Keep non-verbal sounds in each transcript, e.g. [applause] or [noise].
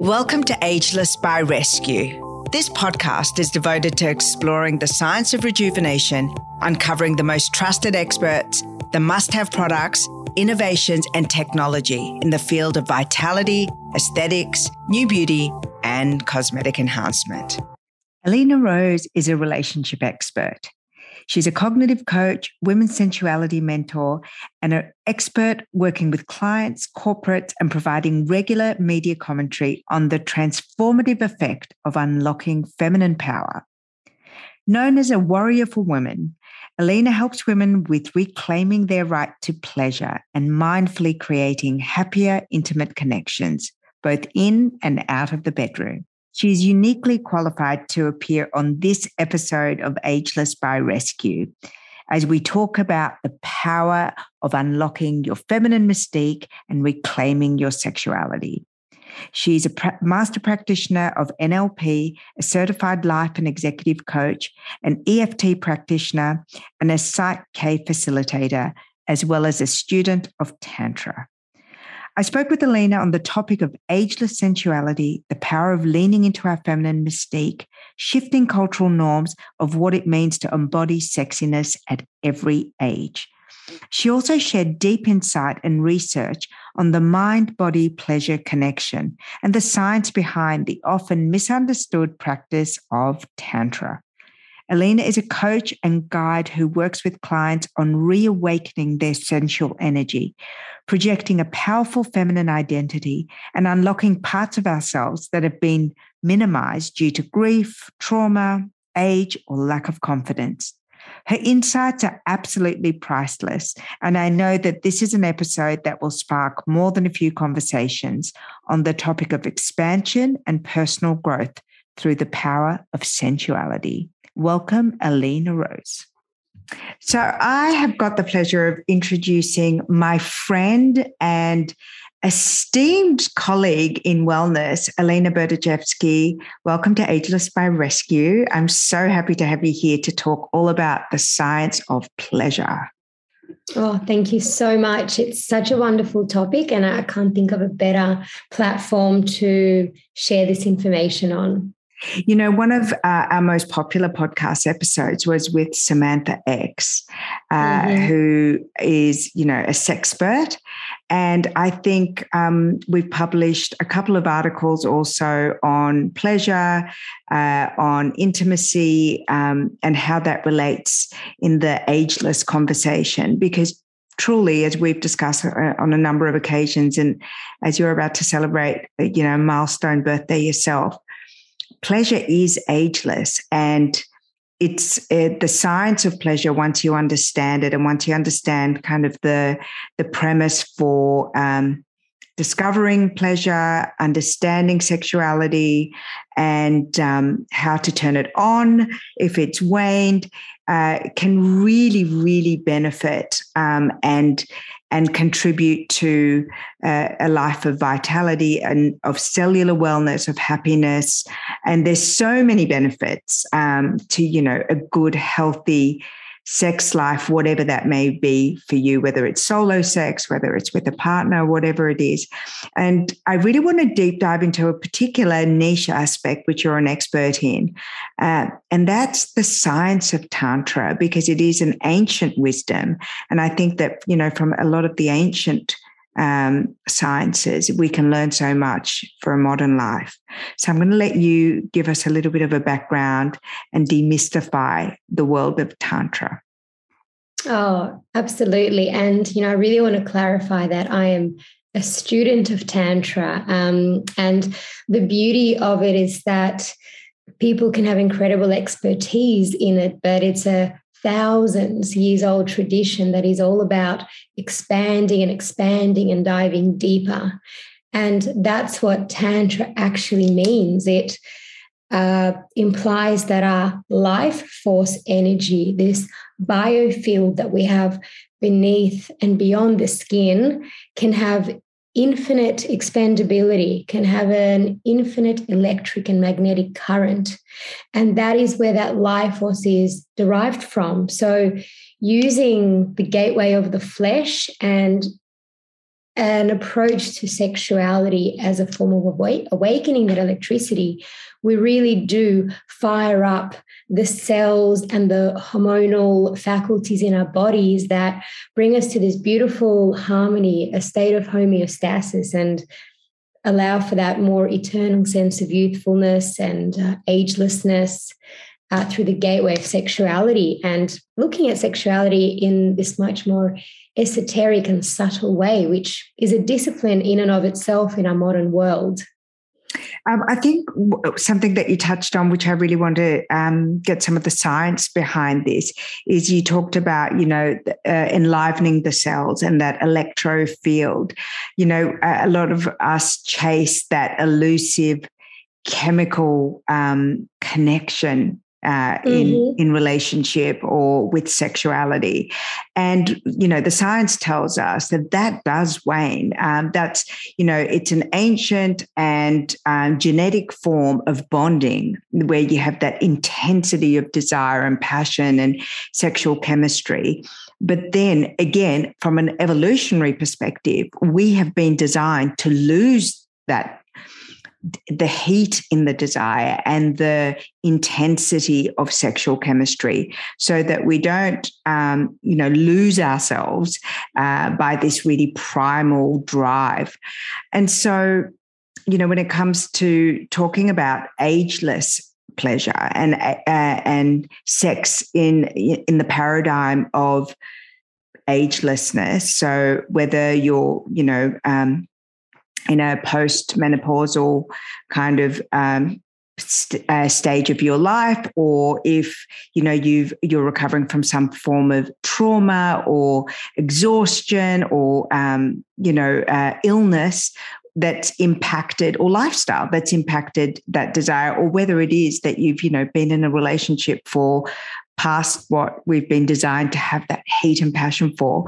Welcome to Ageless by Rescue. This podcast is devoted to exploring the science of rejuvenation, uncovering the most trusted experts, the must have products, innovations, and technology in the field of vitality, aesthetics, new beauty, and cosmetic enhancement. Alina Rose is a relationship expert. She's a cognitive coach, women's sensuality mentor, and an expert working with clients, corporates, and providing regular media commentary on the transformative effect of unlocking feminine power. Known as a warrior for women, Alina helps women with reclaiming their right to pleasure and mindfully creating happier, intimate connections, both in and out of the bedroom. She is uniquely qualified to appear on this episode of Ageless by Rescue as we talk about the power of unlocking your feminine mystique and reclaiming your sexuality. She's a master practitioner of NLP, a certified life and executive coach, an EFT practitioner, and a Psych K facilitator, as well as a student of Tantra. I spoke with Elena on the topic of ageless sensuality, the power of leaning into our feminine mystique, shifting cultural norms of what it means to embody sexiness at every age. She also shared deep insight and research on the mind body pleasure connection and the science behind the often misunderstood practice of Tantra. Alina is a coach and guide who works with clients on reawakening their sensual energy, projecting a powerful feminine identity, and unlocking parts of ourselves that have been minimized due to grief, trauma, age, or lack of confidence. Her insights are absolutely priceless. And I know that this is an episode that will spark more than a few conversations on the topic of expansion and personal growth through the power of sensuality. Welcome, Alina Rose. So, I have got the pleasure of introducing my friend and esteemed colleague in wellness, Alina Berdajevsky. Welcome to Ageless by Rescue. I'm so happy to have you here to talk all about the science of pleasure. Oh, thank you so much. It's such a wonderful topic, and I can't think of a better platform to share this information on. You know, one of uh, our most popular podcast episodes was with Samantha X, uh, mm-hmm. who is, you know, a sexpert. And I think um, we've published a couple of articles also on pleasure, uh, on intimacy, um, and how that relates in the ageless conversation. Because truly, as we've discussed uh, on a number of occasions, and as you're about to celebrate, you know, milestone birthday yourself, pleasure is ageless and it's uh, the science of pleasure once you understand it and once you understand kind of the the premise for um, discovering pleasure understanding sexuality and um, how to turn it on if it's waned uh, can really really benefit um, and and contribute to uh, a life of vitality and of cellular wellness, of happiness. And there's so many benefits um, to, you know, a good, healthy sex life, whatever that may be for you, whether it's solo sex, whether it's with a partner, whatever it is. And I really want to deep dive into a particular niche aspect, which you're an expert in. Uh, and that's the science of Tantra, because it is an ancient wisdom. And I think that, you know, from a lot of the ancient um, sciences, we can learn so much for a modern life. So I'm going to let you give us a little bit of a background and demystify the world of Tantra. Oh, absolutely. And, you know, I really want to clarify that I am a student of Tantra. Um, and the beauty of it is that people can have incredible expertise in it, but it's a thousands years old tradition that is all about expanding and expanding and diving deeper. And that's what Tantra actually means. It uh, implies that our life force energy, this biofield that we have beneath and beyond the skin, can have infinite expandability, can have an infinite electric and magnetic current. And that is where that life force is derived from. So, using the gateway of the flesh and an approach to sexuality as a form of awakening that electricity, we really do fire up the cells and the hormonal faculties in our bodies that bring us to this beautiful harmony, a state of homeostasis, and allow for that more eternal sense of youthfulness and uh, agelessness uh, through the gateway of sexuality. And looking at sexuality in this much more esoteric and subtle way, which is a discipline in and of itself in our modern world. Um, I think something that you touched on, which I really want to um, get some of the science behind this, is you talked about, you know, uh, enlivening the cells and that electro field. You know, a, lot of us chase that elusive chemical um, connection uh, in mm-hmm. in relationship or with sexuality, and you know the science tells us that that does wane. Um, that's you know it's an ancient and um, genetic form of bonding where you have that intensity of desire and passion and sexual chemistry. But then again, from an evolutionary perspective, we have been designed to lose that the heat in the desire and the intensity of sexual chemistry so that we don't um, you know lose ourselves uh, by this really primal drive. And so you know when it comes to talking about ageless pleasure and uh, and sex in in the paradigm of agelessness so whether you're you know um, in a post-menopausal kind of um, st- uh, stage of your life or if you know you've you're recovering from some form of trauma or exhaustion or um, you know uh, illness that's impacted or lifestyle that's impacted that desire or whether it is that you've you know been in a relationship for past what we've been designed to have that heat and passion for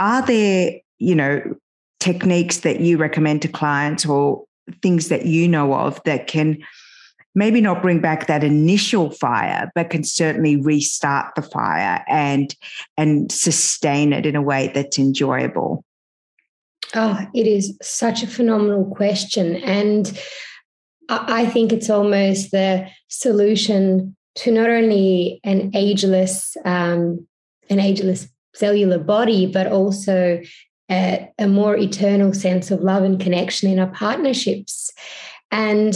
are there you know techniques that you recommend to clients or things that you know of that can maybe not bring back that initial fire but can certainly restart the fire and and sustain it in a way that's enjoyable? Oh it is such a phenomenal question. And i think it's almost the solution to not only an ageless um, an ageless cellular body but also a, a more eternal sense of love and connection in our partnerships. And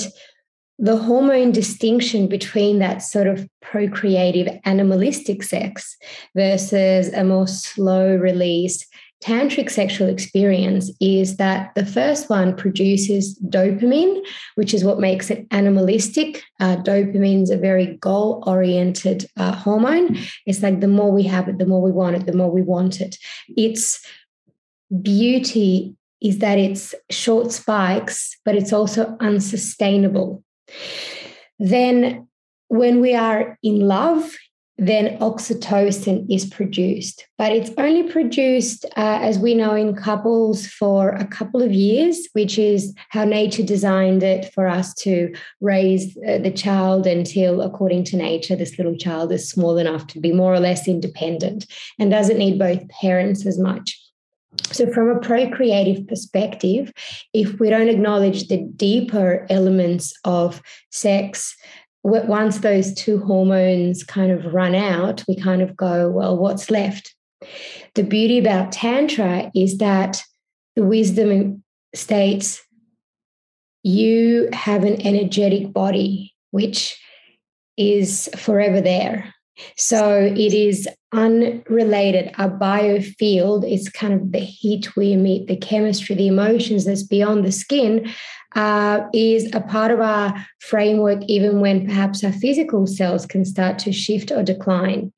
the hormone distinction between that sort of procreative animalistic sex versus a more slow release tantric sexual experience is that the first one produces dopamine, which is what makes it animalistic. Uh, dopamine is a very goal oriented uh, hormone. It's like the more we have it, the more we want it, the more we want it. It's beauty is that it's short spikes, but it's also unsustainable. Then, when we are in love, then oxytocin is produced, but it's only produced, uh, as we know, in couples for a couple of years, which is how nature designed it for us to raise uh, the child until, according to nature, this little child is small enough to be more or less independent and doesn't need both parents as much. So, from a procreative perspective, if we don't acknowledge the deeper elements of sex, once those two hormones kind of run out, we kind of go, well, what's left? The beauty about Tantra is that the wisdom states you have an energetic body, which is forever there. So it is unrelated. Our biofield is kind of the heat we emit, the chemistry, the emotions that's beyond the skin, uh, is a part of our framework, even when perhaps our physical cells can start to shift or decline.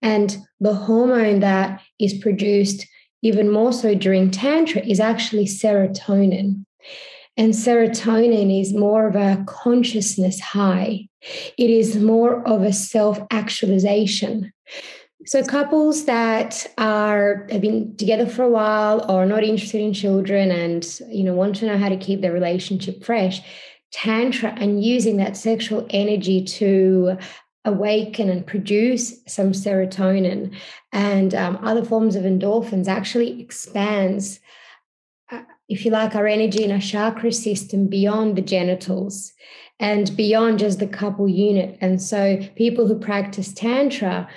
And the hormone that is produced even more so during Tantra is actually serotonin. And serotonin is more of a consciousness high. It is more of a self actualization. So couples that are have been together for a while or not interested in children and you know want to know how to keep their relationship fresh, tantra and using that sexual energy to awaken and produce some serotonin and um, other forms of endorphins actually expands if you like, our energy and our chakra system beyond the genitals and beyond just the couple unit. And so people who practice Tantra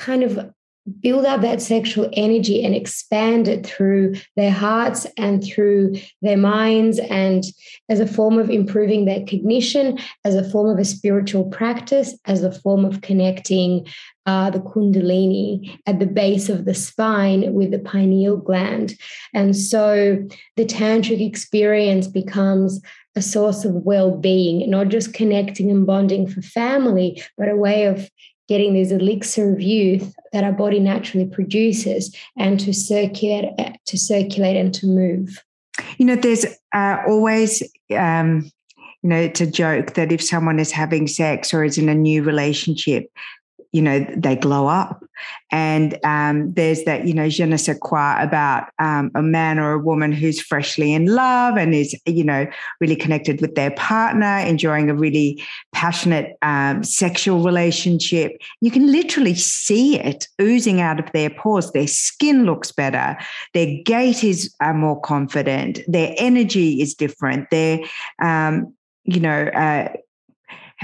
kind of build up that sexual energy and expand it through their hearts and through their minds and as a form of improving their cognition as a form of a spiritual practice as a form of connecting uh, the kundalini at the base of the spine with the pineal gland. And so the tantric experience becomes a source of well-being not just connecting and bonding for family but a way of getting this elixir of youth that our body naturally produces and to circulate to circulate and to move. You know there's uh, always um, you know it's a joke that if someone is having sex or is in a new relationship you know they glow up. And um, there's that you know je ne sais quoi about um, a man or a woman who's freshly in love and is you know really connected with their partner enjoying a really passionate um, sexual relationship. You can literally see it oozing out of their pores. Their skin looks better. Their gait is uh, more confident. Their energy is different. Their um, you know uh,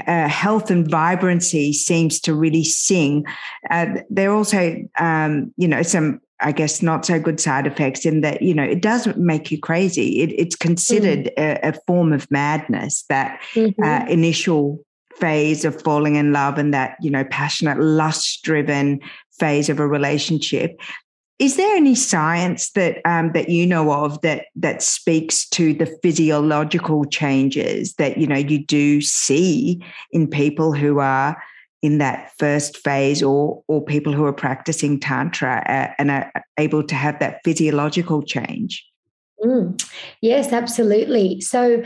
uh, health and vibrancy seems to really sing. Uh, there are also, um, you know, some I guess not so good side effects in that you know it does make you crazy. It, it's considered mm. a, a, form of madness. That mm-hmm. uh, initial phase of falling in love and that you know passionate, lust-driven phase of a relationship is there any science that um, that you know of that that speaks to the physiological changes that you know you do see in people who are in that first phase, or or people who are practicing tantra uh, and are able to have that physiological change? Mm. Yes, absolutely. So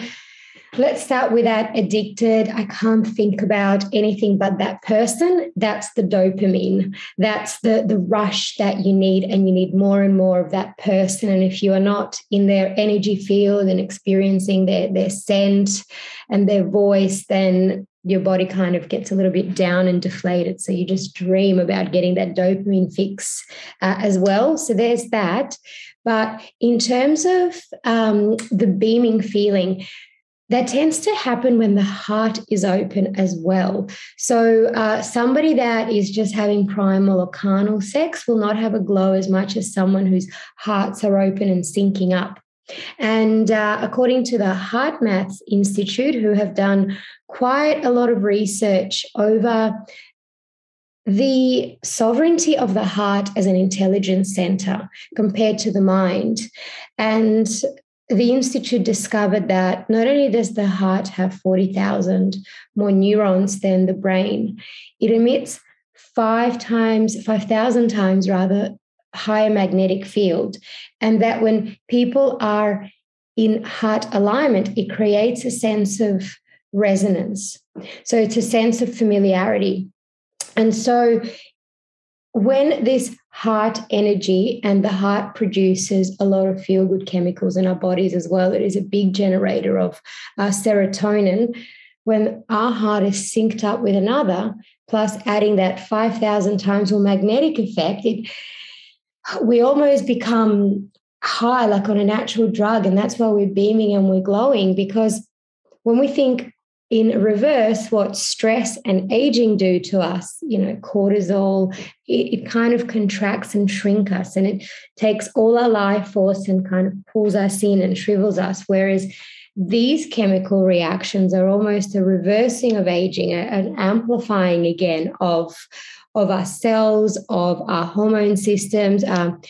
Let's start with that addicted. I can't think about anything but that person. That's the dopamine. That's the, the rush that you need, and you need more and more of that person. And if you are not in their energy field and experiencing their, their scent and their voice, then your body kind of gets a little bit down and deflated. So you just dream about getting that dopamine fix uh, as well. So there's that. But in terms of um, the beaming feeling, that tends to happen when the heart is open as well. So, uh, somebody that is just having primal or carnal sex will not have a glow as much as someone whose hearts are open and syncing up. And uh, according to the Heart HeartMath Institute, who have done quite a lot of research over the sovereignty of the heart as an intelligence center compared to the mind. And the Institute discovered that not only does the heart have 40,000 more neurons than the brain, it emits five times, 5,000 times rather, higher magnetic field. And that when people are in heart alignment, it creates a sense of resonance. So it's a sense of familiarity. And so when this heart energy and the heart produces a lot of feel good chemicals in our bodies as well, it is a big generator of uh, serotonin. When our heart is synced up with another, plus adding that 5,000 times more magnetic effect, it, we almost become high, like on a natural drug. And that's why we're beaming and we're glowing because when we think in reverse, what stress and aging do to us, you know, cortisol, it, it, kind of contracts and shrink us and it takes all our life force and kind of pulls us in and shrivels us. Whereas these chemical reactions are almost a reversing of aging, an amplifying again of, of our cells, of our hormone systems. Um,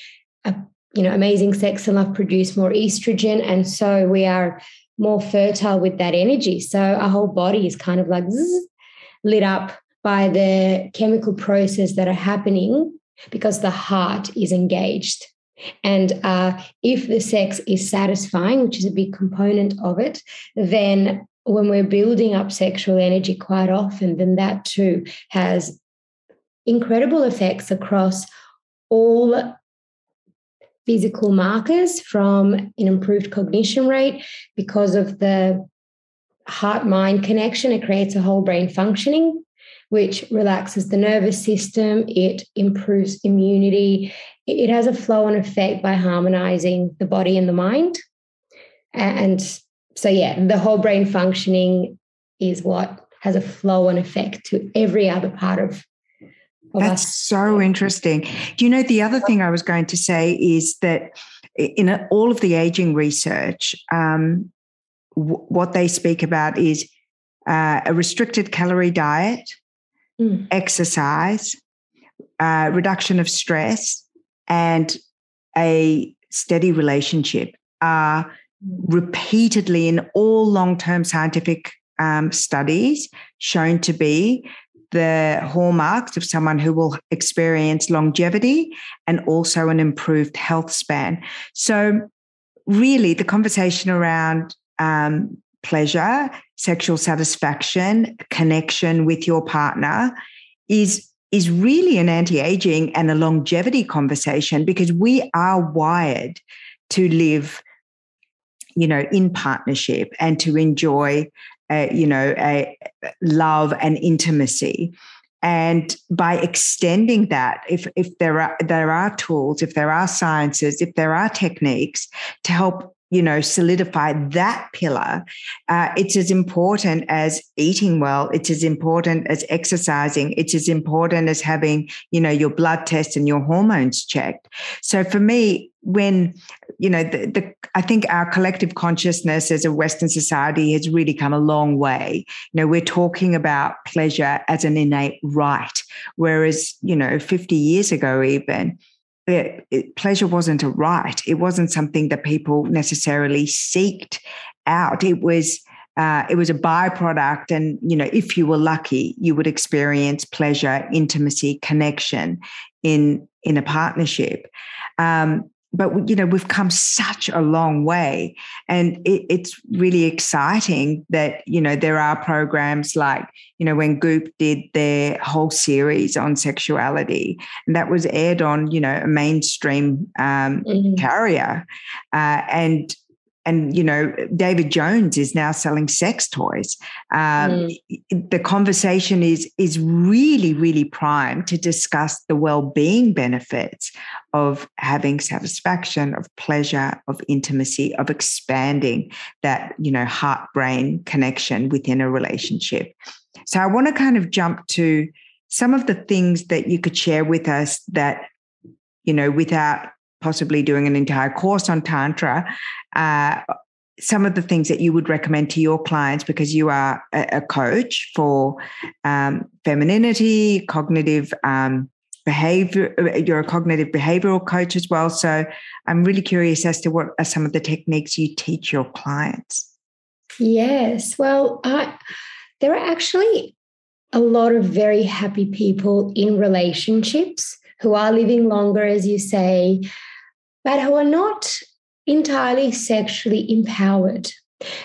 a, you know, amazing sex and love produce more estrogen. And so we are more fertile with that energy. So our whole body is kind of like zzz, lit up by the chemical process that are happening because the heart is engaged. And uh, if the sex is satisfying, which is a big component of it, then when we're building up sexual energy quite often, then that too has incredible effects across all physical markers from an improved cognition rate because of the heart mind connection. It creates a whole brain functioning. which relaxes the nervous system, it improves immunity. It has a flow and effect by harmonizing the body and the mind. And so, yeah, the whole brain functioning is what has a flow and effect to every other part of. Of That's us. so interesting. Do you know the other thing I was going to say is that in all of the aging research, um, w- what they speak about is uh, a restricted calorie diet, mm. exercise, uh, reduction of stress, and a steady relationship are repeatedly in all long term scientific um, studies shown to be the hallmarks of someone who will experience longevity and also an improved health span. So, really, the conversation around um, pleasure, sexual satisfaction, connection with your partner is is really an anti-aging and a longevity conversation because we are wired to live you know in partnership and to enjoy you know a love and intimacy. And by extending that if if there are there are tools if there are sciences if there are techniques to help you know solidify that pillar uh, it's as important as eating well it's as important as exercising it's as important as having you know your blood test and your hormones checked. So for me when you know the, the i think our collective consciousness as a western society has really come a long way. You know we're talking about pleasure as an innate right whereas you know 50 years ago even it, it, pleasure wasn't a right. It wasn't something that people necessarily seeked out. It was uh, it was a byproduct, and you know, if you were lucky, you would experience pleasure, intimacy, connection in in a partnership. Um, but you know we've come such a long way and it, it's really exciting that you know there are programs like you know when goop did their whole series on sexuality and that was aired on you know a mainstream um, mm-hmm. carrier uh, and and you know david jones is now selling sex toys um, mm. the conversation is is really really prime to discuss the well-being benefits of having satisfaction of pleasure of intimacy of expanding that you know heart brain connection within a relationship so i want to kind of jump to some of the things that you could share with us that you know without possibly doing an entire course on Tantra, uh, some of the things that you would recommend to your clients because you are a, coach for um, femininity, cognitive um, behavior, you're a cognitive behavioral coach as well. So I'm really curious as to what are some of the techniques you teach your clients. Yes. Well, I, there are actually a lot of very happy people in relationships who are living longer, as you say, but who are not entirely sexually empowered.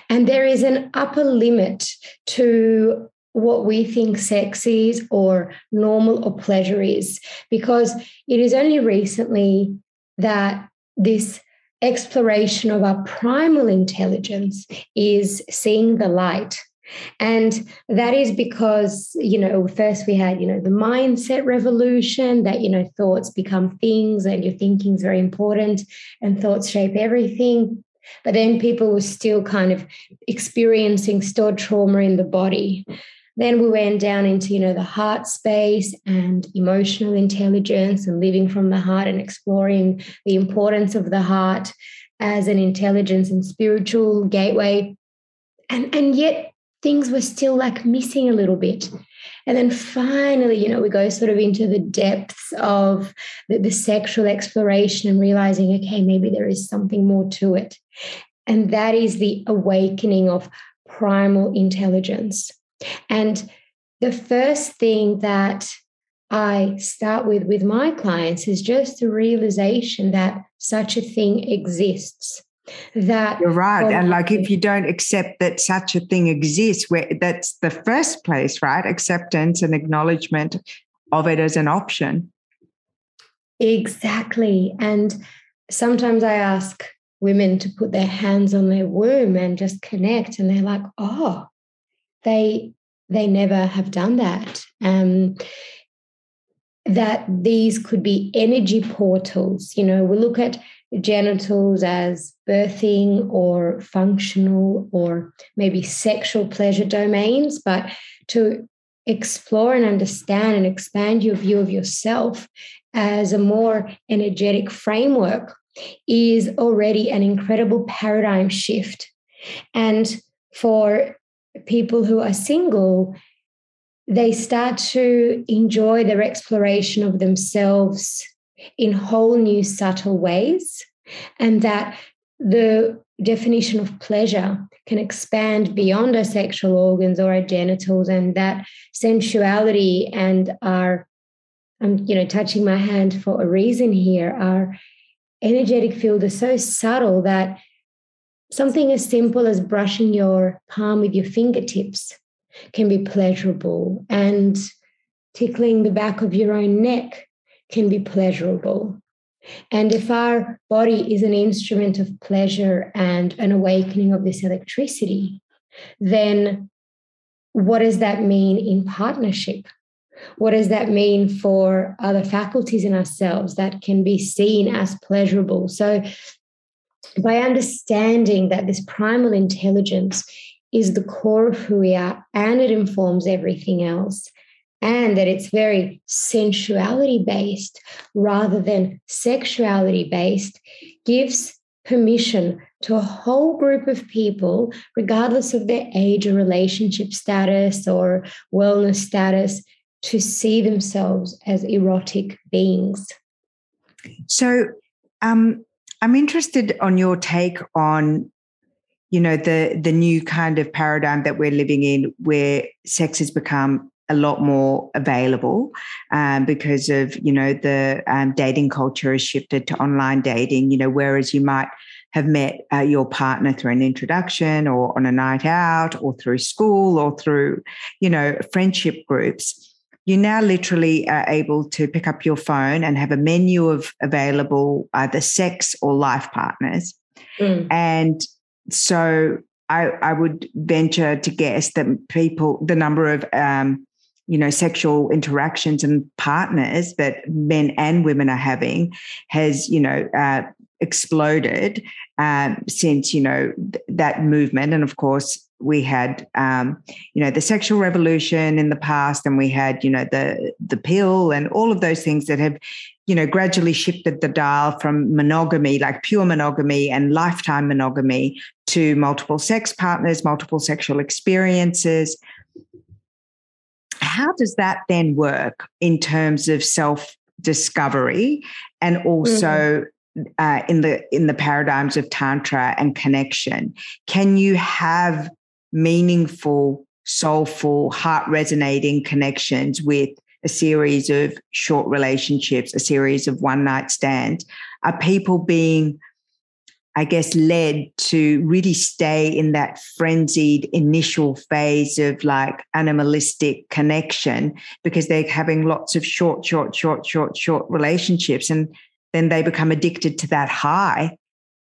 And there is an upper limit to what we think sex is or normal or pleasure is, because it is only recently that this exploration of our primal intelligence is seeing the light and that is because, you know, first we had, you know, the mindset revolution that, you know, thoughts become things and your thinking is very important and thoughts shape everything. But then people were still kind of experiencing stored trauma in the body. Then we went down into, you know, the heart space and emotional intelligence and living from the heart and exploring the importance of the heart as an intelligence and spiritual gateway. And, and yet things were still like missing a little bit. And then finally, you know, we go sort of into the depths of the, the, sexual exploration and realizing, okay, maybe there is something more to it. And that is the awakening of primal intelligence. And the first thing that I start with with my clients is just the realization that such a thing exists that you're right and like if you don't accept that such a thing exists where that's the first place right acceptance and acknowledgement of it as an option exactly and sometimes i ask women to put their hands on their womb and just connect and they're like oh they they never have done that. Um, that these could be energy portals. You know, we look at genitals as birthing or functional or maybe sexual pleasure domains, but to explore and understand and expand your view of yourself as a more energetic framework is already an incredible paradigm shift. And for people who are single, they start to enjoy their exploration of themselves in whole new subtle ways and that the definition of pleasure can expand beyond our sexual organs or our genitals and that sensuality and our i'm you know touching my hand for a reason here our energetic field is so subtle that something as simple as brushing your palm with your fingertips can be pleasurable, and tickling the back of your own neck can be pleasurable. And if our body is an instrument of pleasure and an awakening of this electricity, then what does that mean in partnership? What does that mean for other faculties in ourselves that can be seen as pleasurable? So, by understanding that this primal intelligence is the core of who we are and it informs everything else. And that it's very sensuality based rather than sexuality based gives permission to a whole group of people, regardless of their age or relationship status or wellness status, to see themselves as erotic beings. So, um, I'm interested on your take on you know the the new kind of paradigm that we're living in where sex has become a lot more available um, because of you know the um, dating culture has shifted to online dating you know whereas you might have met uh, your partner through an introduction or on a night out or through school or through you know friendship groups you now literally are able to pick up your phone and have a menu of available either sex or life partners mm. and so I, I would venture to guess that people, the number of um, you know sexual interactions and partners that men and women are having has you know uh, exploded um, since you know th- that movement. And of course we had um, you know the sexual revolution in the past and we had you know the the pill and all of those things that have you know gradually shifted the dial from monogamy like pure monogamy and lifetime monogamy to multiple sex partners multiple sexual experiences how does that then work in terms of self discovery and also mm-hmm. Uh, in the in the paradigms of tantra and connection can you have meaningful, soulful, heart resonating connections with a series of short relationships, a series of one night stands? Are people being, I guess, led to really stay in that frenzied initial phase of like animalistic connection because they're having lots of short, short, short, short, short relationships and then they become addicted to that high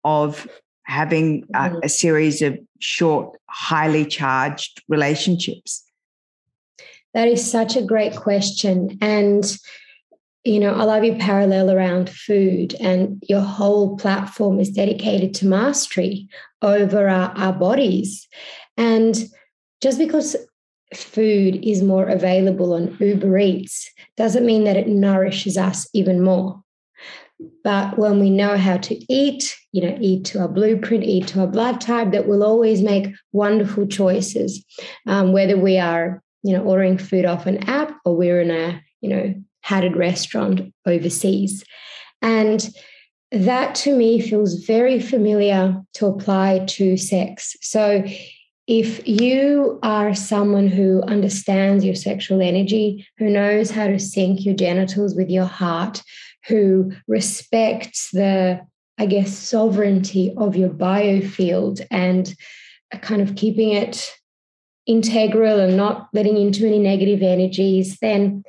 of having a, mm-hmm. a series of short, highly charged relationships? That is such a great question. And, you know, I love your parallel around food, and your whole platform is dedicated to mastery over our, our bodies. And just because food is more available on Uber Eats doesn't mean that it nourishes us even more. But when we know how to eat, you know, eat to our blueprint, eat to our blood type, that will always make wonderful choices. Um, whether we are, you know, ordering food off an app or we're in a, you know, hatted restaurant overseas. And that to me feels very familiar to apply to sex. So if you are someone who understands your sexual energy, who knows how to sync your genitals with your heart, who respects the, I guess, sovereignty of your biofield and kind of keeping it integral and not letting into any negative energies, then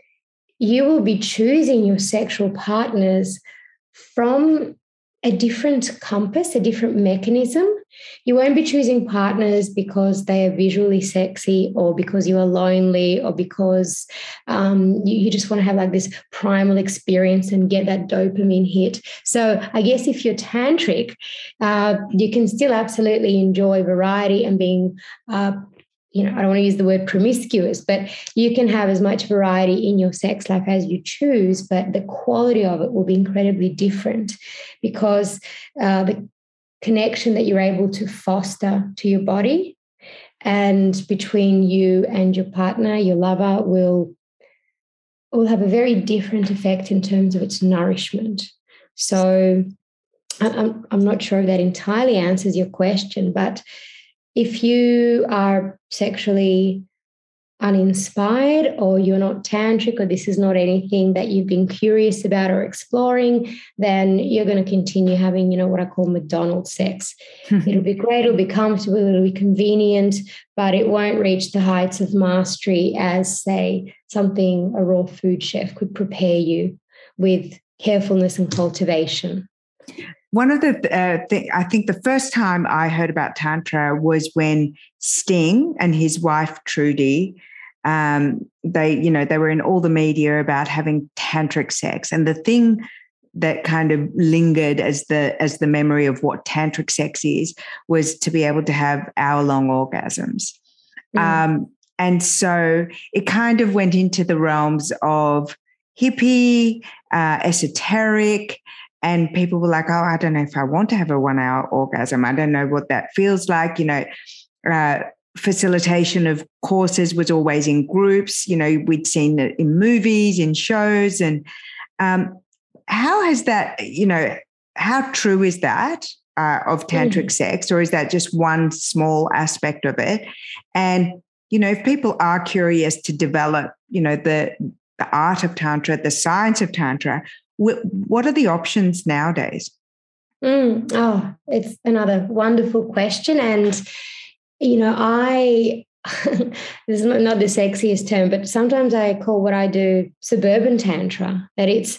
you will be choosing your sexual partners from a different compass, a different mechanism. You won't be choosing partners because they are visually sexy or because you are lonely or because um, you, you, just want to have like this primal experience and get that dopamine hit. So I guess if you're tantric, uh, you can still absolutely enjoy variety and being uh, you know, I don't want to use the word promiscuous, but you can have as much variety in your sex life as you choose, but the quality of it will be incredibly different because uh, the connection that you're able to foster to your body and between you and your partner, your lover, will will have a very different effect in terms of its nourishment. So I'm, I'm not sure if that entirely answers your question, but if you are sexually uninspired or you're not tantric or this is not anything that you've been curious about or exploring then you're going to continue having you know what i call mcdonald's sex. Hmm. It'll be great it'll be comfortable it'll be convenient but it won't reach the heights of mastery as say something a raw food chef could prepare you with carefulness and cultivation one of the uh, th- I think the first time I heard about tantra was when Sting and his wife Trudy, um, they you know they were in all the media about having tantric sex, and the thing that kind of lingered as the as the memory of what tantric sex is was to be able to have hour long orgasms. Mm. Um, and so it kind of went into the realms of hippie, uh, esoteric, and people were like, oh, I don't know if I want to have a one hour orgasm. I don't know what that feels like. You know, uh, facilitation of courses was always in groups. You know, we'd seen it in movies, in shows. And um, how has that, you know, how true is that uh, of tantric mm. sex, or is that just one small aspect of it? And, you know, if people are curious to develop, you know, the, the art of Tantra, the science of Tantra, what are the options nowadays? Mm, oh, it's another wonderful question. And, you know, I, [laughs] this is not the sexiest term, but sometimes I call what I do suburban tantra, that it's,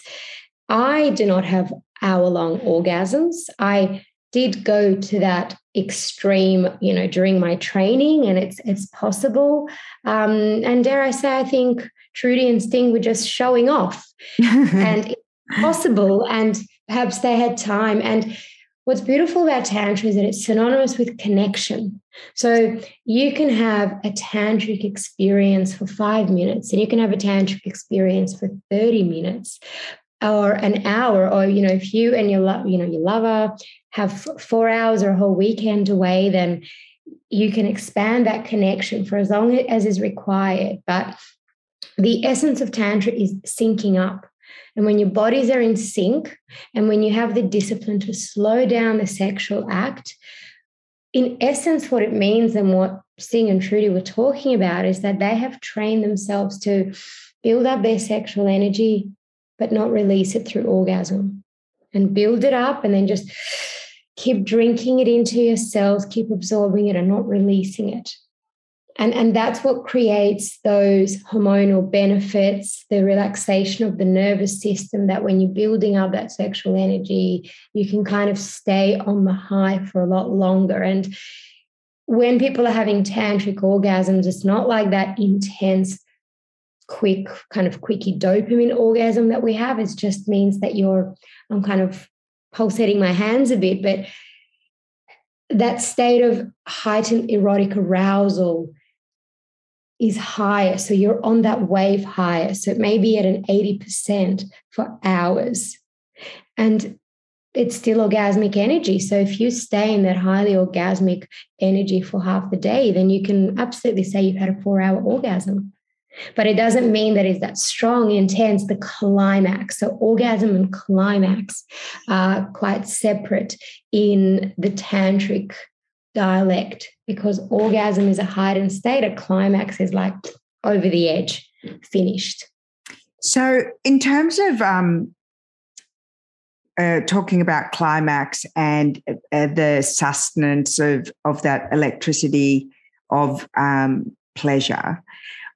I do not have hour long orgasms. I did go to that extreme, you know, during my training, and it's it's possible. Um, and dare I say, I think Trudy and Sting were just showing off, [laughs] and possible and perhaps they had time. And what's beautiful about tantra is that it's synonymous with connection. So you can have a tantric experience for five minutes and you can have a tantric experience for 30 minutes or an hour or you know if you and your love you know your lover have four hours or a whole weekend away then you can expand that connection for as long as is required. But the essence of tantra is syncing up and when your bodies are in sync, and when you have the discipline to slow down the sexual act, in essence, what it means and what Sting and Trudy were talking about is that they have trained themselves to build up their sexual energy, but not release it through orgasm and build it up and then just keep drinking it into your cells, keep absorbing it and not releasing it. And, and that's what creates those hormonal benefits, the relaxation of the nervous system, that when you're building up that sexual energy, you can kind of stay on the high for a lot longer. And when people are having tantric orgasms, it's not like that intense, quick, kind of quickie dopamine orgasm that we have. It just means that you're, I'm kind of pulsating my hands a bit, but that state of heightened erotic arousal is higher. So you're on that wave higher. So it may be at an 80% for hours. And it's still orgasmic energy. So if you stay in that highly orgasmic energy for half the day, then you can absolutely say you've had a four hour orgasm. But it doesn't mean that it's that strong, intense, the climax. So orgasm and climax are quite separate in the tantric dialect because orgasm is a heightened state, a climax is like over the edge, finished. So, in terms of um, uh, talking about climax and uh, the sustenance of, of that electricity of um, pleasure,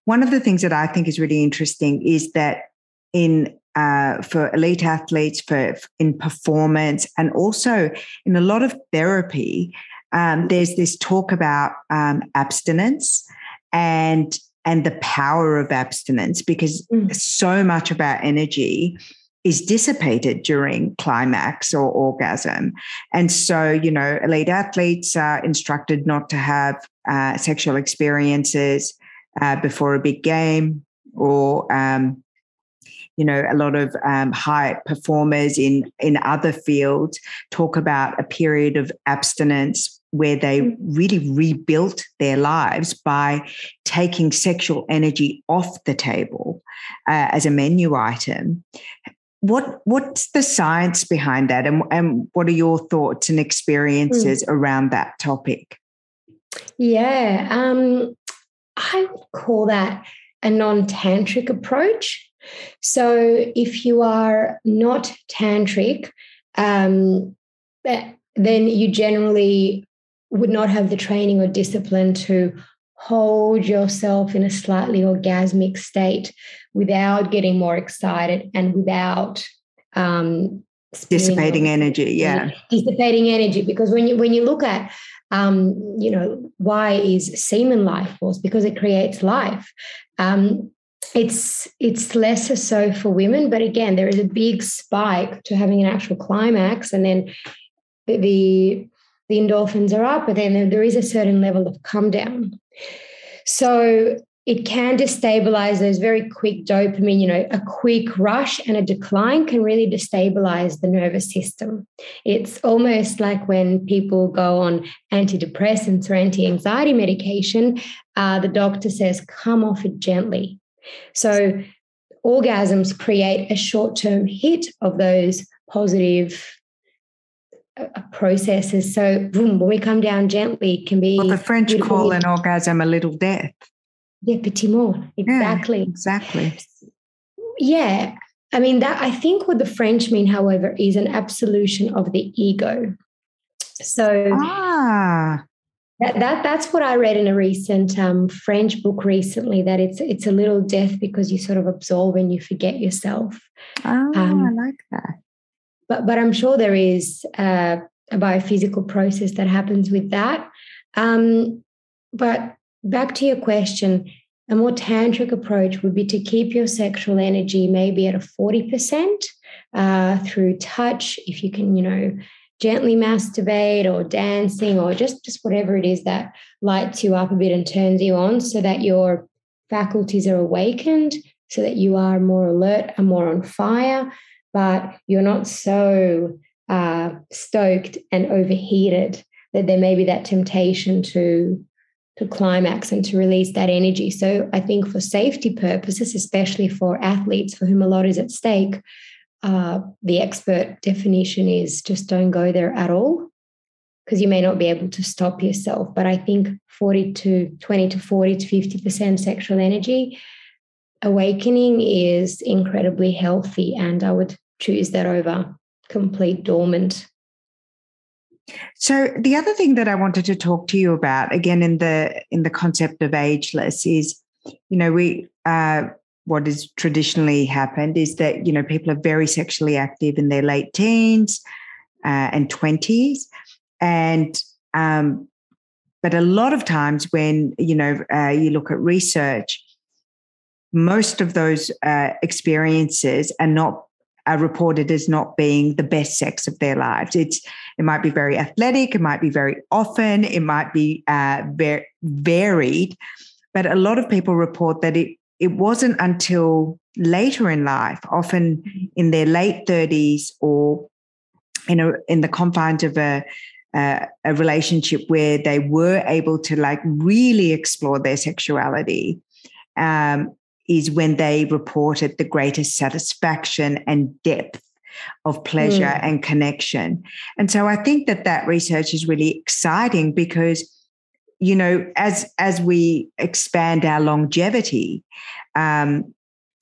one of the things that I think is really interesting is that in uh, for elite athletes, for in performance, and also in a lot of therapy, um, there's this talk about um, abstinence and and the power of abstinence because mm. so much of our energy is dissipated during climax or orgasm. And so, you know, elite athletes are instructed not to have uh, sexual experiences uh, before a big game or, um, you know, a lot of um, high performers in, in other fields talk about a period of abstinence where they mm. really rebuilt their lives by taking sexual energy off the table uh, as a menu item. What what's the science behind that, and, and what are your thoughts and experiences mm. around that topic? Yeah, um, I would call that a non-tantric approach. So if you are not tantric, um, then you generally would not have the training or discipline to hold yourself in a slightly orgasmic state without getting more excited and without um, dissipating energy yeah dissipating energy. Because when you when you look at um, you know why is semen life force? Because it creates life. Um, it's it's lesser so for women but again there is a big spike to having an actual climax and then the the endorphins are up, but then there is a certain level of come down. So it can destabilize those very quick dopamine, you know, a quick rush and a decline can really destabilize the nervous system. It's almost like when people go on antidepressants or anti anxiety medication, uh, the doctor says, come off it gently. So orgasms create a short term hit of those positive processes. So boom, when we come down gently, can be. Well, the French call an orgasm a little death. Yeah, petit mort. Exactly. Yeah, exactly. Yeah. I mean, that I think what the French mean, however, is an absolution of the ego. So ah. That, that that's what I read in a recent um, French book recently. That it's it's a little death because you sort of absorb and you forget yourself. Oh, um, I like that. But, but I'm sure there is a, biophysical process that happens with that. Um, but back to your question, a more tantric approach would be to keep your sexual energy maybe at a 40% uh, through touch, if you can, you know, gently masturbate or dancing or just, just whatever it is that lights you up a bit and turns you on so that your faculties are awakened, so that you are more alert and more on fire, but you're not so uh, stoked and overheated that there may be that temptation to to climax and to release that energy. So I think for safety purposes, especially for athletes for whom a lot is at stake, uh, the expert definition is just don't go there at all because you may not be able to stop yourself. But I think 40 to 20 to 40 to 50% sexual energy awakening is incredibly healthy, and I would choose that over complete dormant. So the other thing that I wanted to talk to you about, again in the in the concept of ageless, is you know we uh, what has traditionally happened is that you know people are very sexually active in their late teens uh, and twenties, and um, but a lot of times when you know uh, you look at research most of those uh, experiences are not are reported as not being the best sex of their lives. It's it might be very athletic, it might be very often, it might be uh, very varied, but a lot of people report that it it wasn't until later in life, often in their late thirties or in a in the confines of a uh, a relationship where they were able to like really explore their sexuality um, is when they reported the greatest satisfaction and depth of pleasure mm. and connection. And so I think that that research is really exciting because you know as as we expand our longevity um,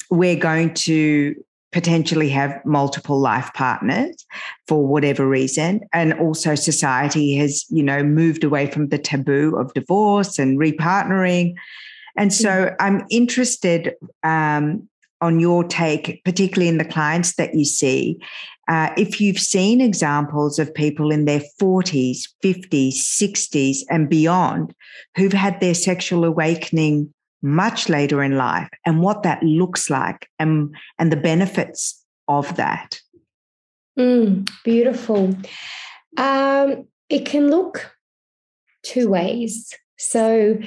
we're going to potentially have multiple life partners for whatever reason and also society has you know moved away from the taboo of divorce and repartnering and so mm. I'm interested um, on your take, particularly in the clients that you see, uh, if you've seen examples of people in their 40s, 50s, 60s, and beyond who've had their sexual awakening much later in life and what that looks like and, and the benefits of that. Mm, beautiful. Um, it can look two ways. So,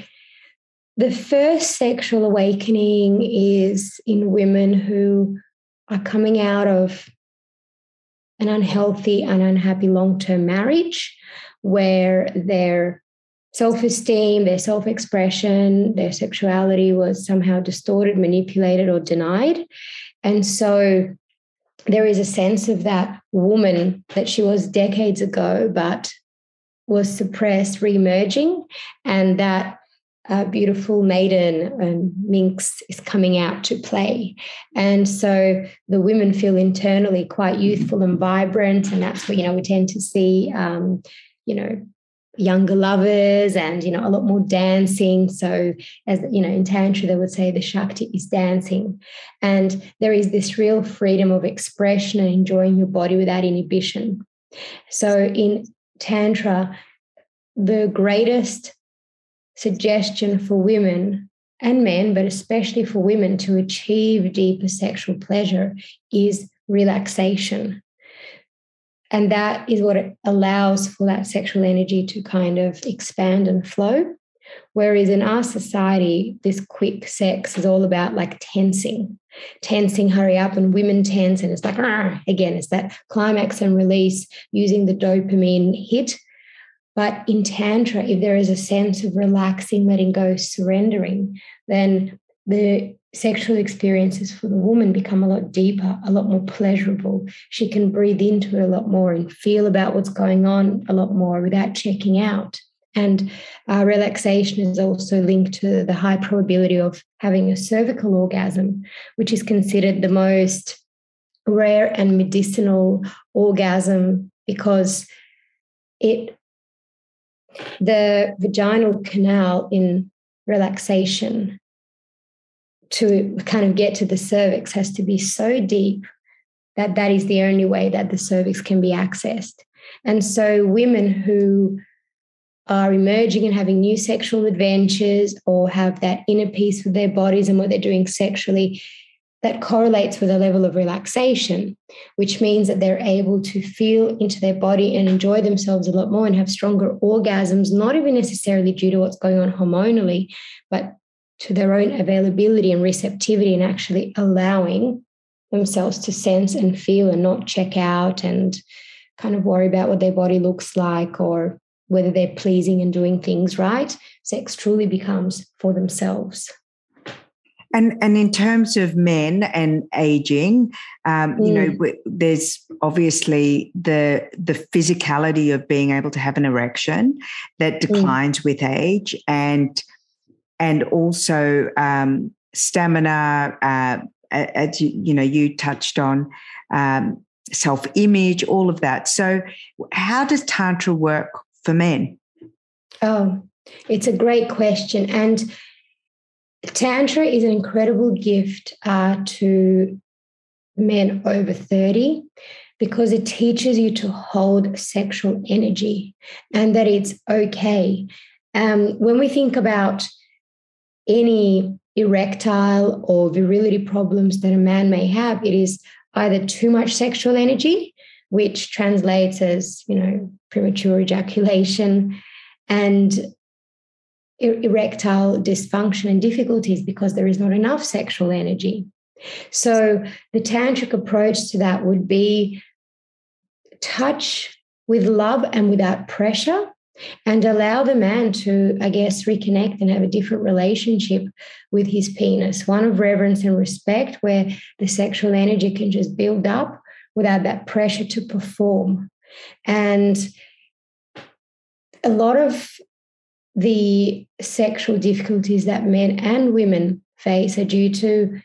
the first sexual awakening is in women who are coming out of an unhealthy and unhappy long term marriage where their self esteem, their self expression, their sexuality was somehow distorted, manipulated, or denied. And so there is a sense of that woman that she was decades ago, but was suppressed, re-emerging, and that uh, beautiful maiden and minx is coming out to play. And so the women feel internally quite youthful and vibrant. And that's what, you know, we tend to see, um, you know, younger lovers and, you know, a lot more dancing. So as, you know, in Tantra, they would say the Shakti is dancing. And there is this real freedom of expression and enjoying your body without inhibition. So in Tantra, the greatest suggestion for women and men, but especially for women to achieve deeper sexual pleasure is relaxation. And that is what allows for that sexual energy to kind of expand and flow. Whereas in our society, this quick sex is all about like tensing, tensing, hurry up, and women tense. And it's like, again, it's that climax and release using the dopamine hit but in Tantra, if there is a sense of relaxing, letting go, surrendering, then the sexual experiences for the woman become a lot deeper, a lot more pleasurable. She can breathe into it a lot more and feel about what's going on a lot more without checking out. And uh, relaxation is also linked to the high probability of having a cervical orgasm, which is considered the most rare and medicinal orgasm because it the vaginal canal in relaxation to kind of get to the cervix has to be so deep that that is the only way that the cervix can be accessed. And so women who are emerging and having new sexual adventures or have that inner peace with their bodies and what they're doing sexually that correlates with a level of relaxation, which means that they're able to feel into their body and enjoy themselves a lot more and have stronger orgasms, not even necessarily due to what's going on hormonally, but to their own availability and receptivity and actually allowing themselves to sense and feel and not check out and kind of worry about what their body looks like or whether they're pleasing and doing things right. Sex truly becomes for themselves. And and in terms of men and aging, um, mm. you know, mm. there's obviously the the physicality of being able to have an erection that mm. declines mm. with age, and and also um, stamina. Uh, as you, you know, you touched on um, self image, all of that. So, how does tantra work for men? Oh, it's a great question, and Tantra is an incredible gift uh, to men over 30 because it teaches you to hold sexual energy and that it's okay. Um, when we think about any erectile or virility problems that a man may have, it is either too much sexual energy, which translates as, you know, premature ejaculation, and Er-, erectile dysfunction and difficulties because there is not enough sexual energy. So, the tantric approach to that would be touch with love and without pressure and allow the man to, I guess, reconnect and have a different relationship with his penis, one of reverence and respect, where the sexual energy can just build up without that pressure to perform. And a lot of the sexual difficulties that men and women face are due to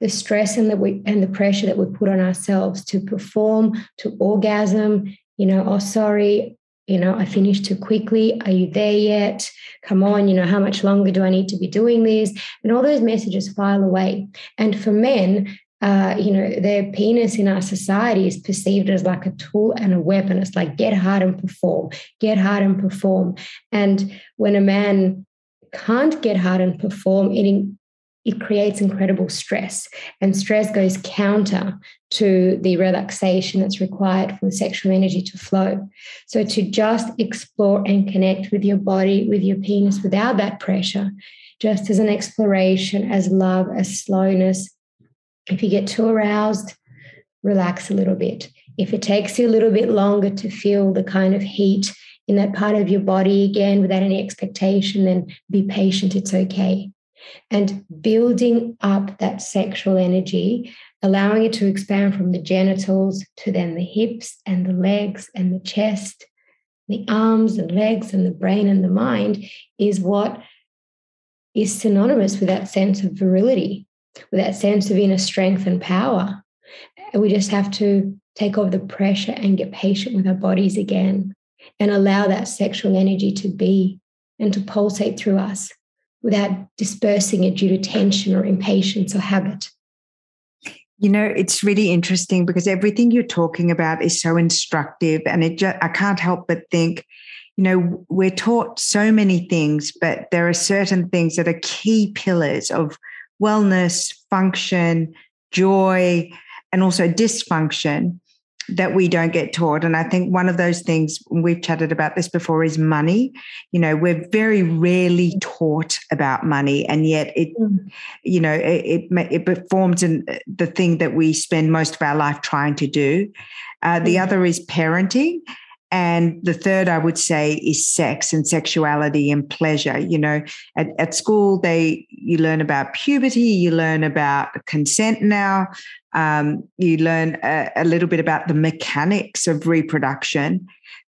the stress and the and the pressure that we put on ourselves to perform, to orgasm. You know, oh sorry, you know, I finished too quickly. Are you there yet? Come on, you know, how much longer do I need to be doing this? And all those messages file away. And for men, uh, you know, their penis in our society is perceived as like a tool and a weapon. It's like get hard and perform, get hard and perform. And when a man can't get hard and perform, it it creates incredible stress. And stress goes counter to the relaxation that's required for the sexual energy to flow. So, to just explore and connect with your body, with your penis without that pressure, just as an exploration, as love, as slowness. If you get too aroused, relax a little bit. If it takes you a little bit longer to feel the kind of heat in that part of your body again without any expectation, then be patient, it's okay and building up that sexual energy, allowing it to expand from the genitals to then the hips and the legs and the chest, the arms and legs and the brain and the mind is what is synonymous with that sense of virility, with that sense of inner strength and power. And we just have to take off the pressure and get patient with our bodies again and allow that sexual energy to be and to pulsate through us without dispersing it due to tension or impatience or habit. You know, it's really interesting because everything you're talking about is so instructive, and it just, I can't help but think, you know, we're taught so many things, but there are certain things that are key pillars of wellness, function, joy, and also dysfunction that we don't get taught. And I think one of those things, we've chatted about this before, is money. You know, we're very rarely taught about money, and yet it, mm. you know, it, it, it forms in the thing that we spend most of our life trying to do. Uh, the mm. other is parenting. And the third, I would say, is sex and sexuality and pleasure. You know, at, at school, they you learn about puberty, you learn about consent now, um, you learn a, a little bit about the mechanics of reproduction.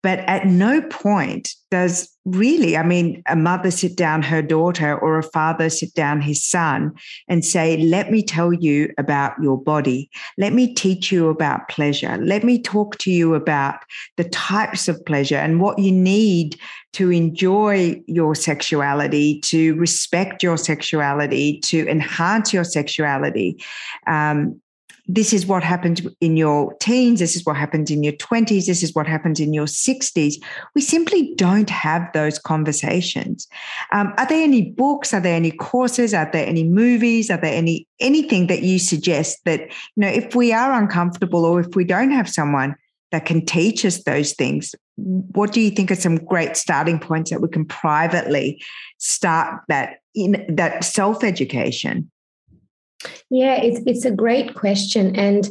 But at no point does really, I mean, a mother sit down her daughter or a father sit down his son and say, Let me tell you about your body. Let me teach you about pleasure. Let me talk to you about the types of pleasure and what you need to enjoy your sexuality, to respect your sexuality, to enhance your sexuality. Um, this is what happened in your teens, this is what happened in your 20s, this is what happened in your 60s. We simply don't have those conversations. Um, are there any books? Are there any courses? Are there any movies? Are there any anything that you suggest that, you know, if we are uncomfortable or if we don't have someone that can teach us those things, what do you think are some great starting points that we can privately start that in that self-education? Yeah, it's it's a great question. And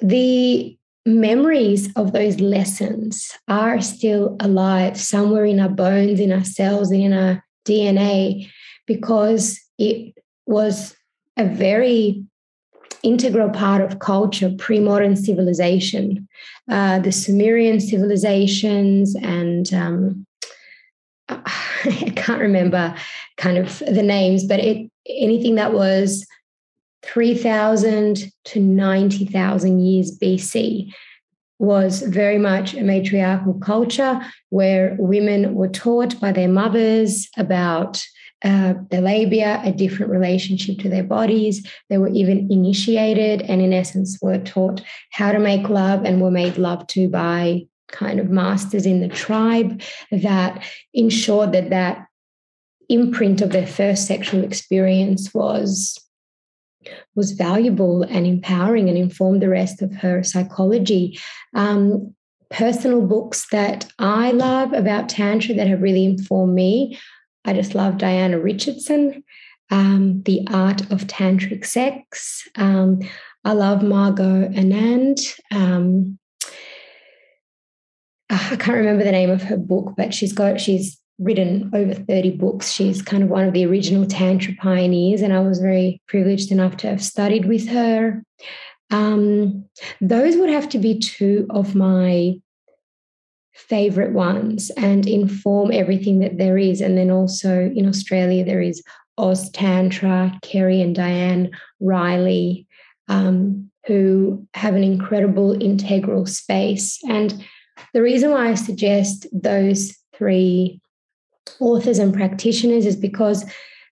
the memories of those lessons are still alive somewhere in our bones, in our cells, in our DNA, because it was a very integral part of culture, pre modern civilization. Uh, the Sumerian civilizations and um, [laughs] I can't remember kind of the names, but it anything that was 3,000 to 90,000 years BC was very much a matriarchal culture where women were taught by their mothers about uh, their labia, a different relationship to their bodies. They were even initiated and, in essence, were taught how to make love and were made love to by kind of masters in the tribe that ensured that that imprint of their first sexual experience was was valuable and empowering and informed the rest of her psychology. Um, personal books that I love about Tantra that have really informed me. I just love Diana Richardson, um, The Art of Tantric Sex. Um, I love Margot Anand. Um, I can't remember the name of her book, but she's got she's written over 30 books. She's kind of one of the original Tantra pioneers, and I was very privileged enough to have studied with her. Um, those would have to be two of my favorite ones and inform everything that there is. And then also in Australia, there is Oz Tantra, Kerry and Diane Riley, um, who have an incredible integral space. And the reason why I suggest those three authors and practitioners is because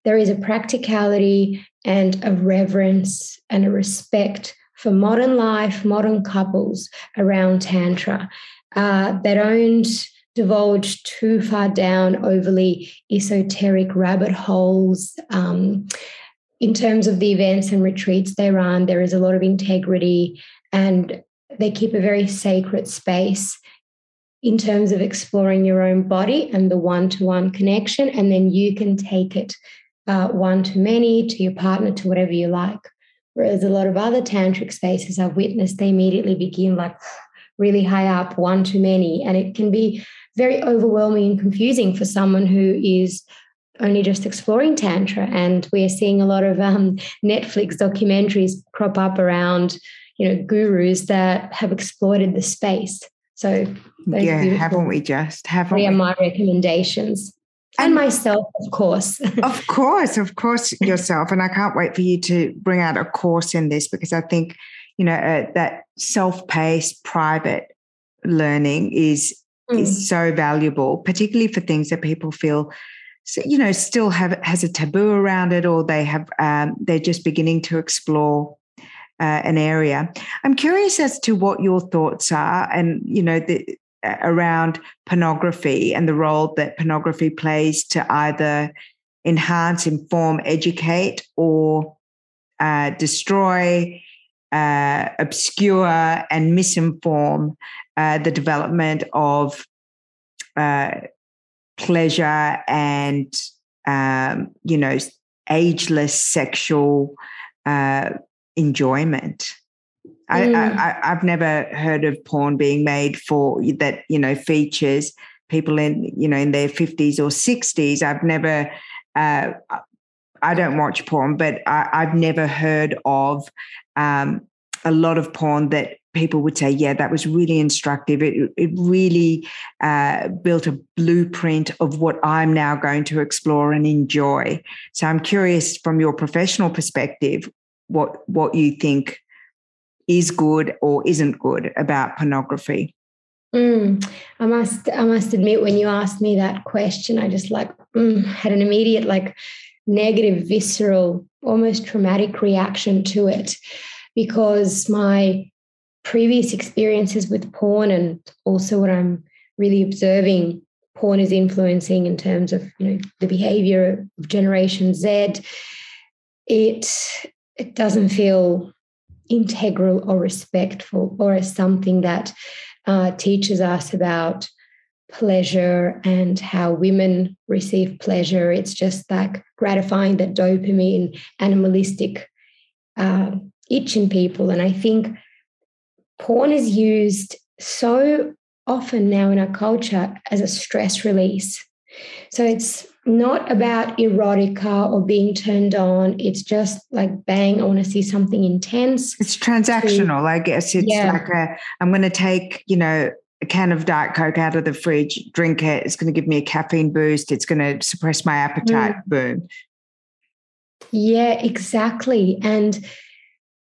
there is a practicality and a reverence and a respect for modern life, modern couples around Tantra. Uh, they don't divulge too far down overly esoteric rabbit holes. Um, in terms of the events and retreats they run, there is a lot of integrity and they keep a very sacred space in terms of exploring your own body and the one to one connection. And then you can take it uh, one to many, to your partner, to whatever you like. Whereas a lot of other tantric spaces I've witnessed, they immediately begin like really high up, one to many. And it can be very overwhelming and confusing for someone who is only just exploring tantra and we're seeing a lot of um, netflix documentaries crop up around you know gurus that have exploited the space so yeah haven't we just? Haven't we? are my recommendations and, and myself of course. [laughs] Of course of course yourself. And i can't wait for you to bring out a course in this because i think you know uh, that self-paced private learning is mm. is so valuable particularly for things that people feel you know still have has a taboo around it or they have um, they're just beginning to explore uh, an area. I'm curious as to what your thoughts are and you know the, around pornography and the role that pornography plays to either enhance inform educate or uh, destroy uh, obscure and misinform uh, the development of uh, pleasure and um, you know ageless sexual uh, enjoyment. Mm. I, I, have never heard of porn being made for that you know features people in you know in their fifties or sixties. I've never. Uh, I don't watch porn, but I, have never heard of um, a lot of porn that people would say, yeah, that was really instructive. It, it really uh, built a blueprint of what I'm now going to explore and enjoy. So I'm curious from your professional perspective, what what you think is good or isn't good about pornography. Mm, I must I must admit when you asked me that question, I just like mm, had an immediate like negative, visceral, almost traumatic reaction to it because my previous experiences with porn and also what I'm really observing porn is influencing in terms of you know the behavior of generation Z it it doesn't feel integral or respectful or as something that uh, teaches us about pleasure and how women receive pleasure it's just like gratifying that dopamine animalistic uh, itch in people and i think porn is used so often now in our culture as a stress release. So it's not about erotica or being turned on. It's just like, bang, I want to see something intense. It's transactional, to, I guess. It's yeah. like a, I'm going to take, you know, a can of Diet Coke out of the fridge, drink it. It's going to give me a caffeine boost. It's going to suppress my appetite. Mm. Boom. Yeah, exactly. And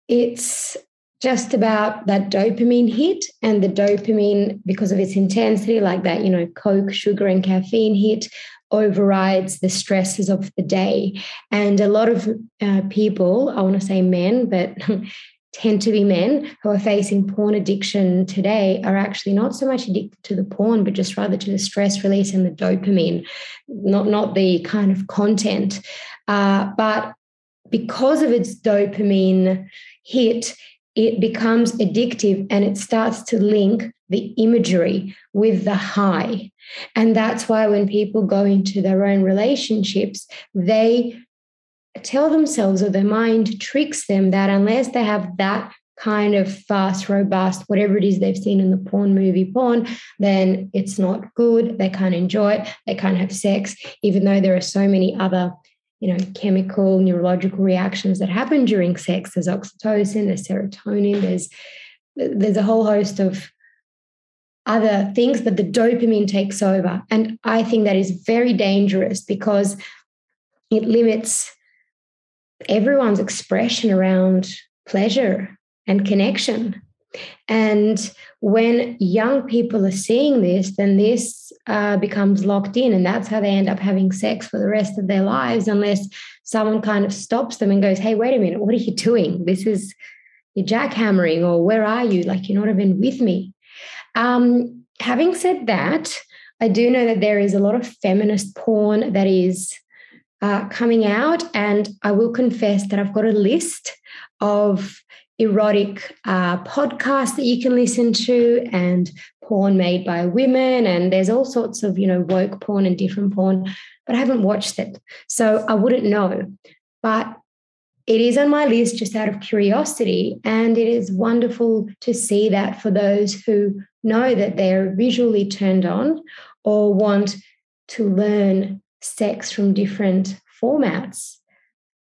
it's just about that dopamine hit and the dopamine because of its intensity like that you know coke sugar and caffeine hit overrides the stresses of the day. And a lot of uh, people i want to say men but [laughs] tend to be men who are facing porn addiction today are actually not so much addicted to the porn but just rather to the stress release and the dopamine not not the kind of content. Uh, but because of its dopamine hit it becomes addictive and it starts to link the imagery with the high. And that's why when people go into their own relationships, they tell themselves or their mind tricks them that unless they have that kind of fast, robust, whatever it is they've seen in the porn movie porn, then it's not good. They can't enjoy it. They can't have sex, even though there are so many other you know, chemical neurological reactions that happen during sex. There's oxytocin, there's serotonin, there's there's a whole host of other things, but the dopamine takes over. And I think that is very dangerous because it limits everyone's expression around pleasure and connection. And when young people are seeing this, then this uh, becomes locked in, and that's how they end up having sex for the rest of their lives, unless someone kind of stops them and goes, Hey, wait a minute, what are you doing? This is you're jackhammering, or where are you? Like, you're not even with me. Um, having said that, I do know that there is a lot of feminist porn that is uh, coming out, and I will confess that I've got a list of erotic uh, podcasts that you can listen to and porn made by women and there's all sorts of you know woke porn and different porn but i haven't watched it so i wouldn't know. But it is on my list just out of curiosity and it is wonderful to see that for those who know that they're visually turned on or want to learn sex from different formats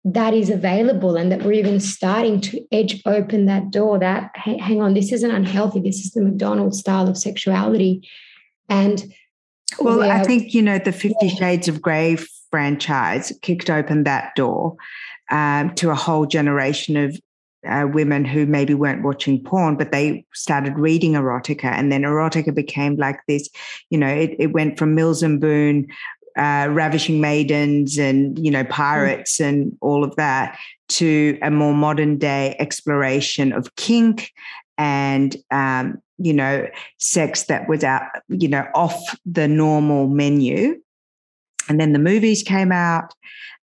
that is available and that we're even starting to edge open that door that hang on this isn't unhealthy. This is the mcdonald's style of sexuality. And well i think you know the 50 yeah. shades of grey franchise kicked open that door um, to a whole generation of uh, women who maybe weren't watching porn, but they started reading erotica, and then erotica became like this. You know, it, it went from Mills and Boon uh, ravishing maidens and you know pirates mm. and all of that to a more modern day exploration of kink and um, you know sex that was out you know off the normal menu and then the movies came out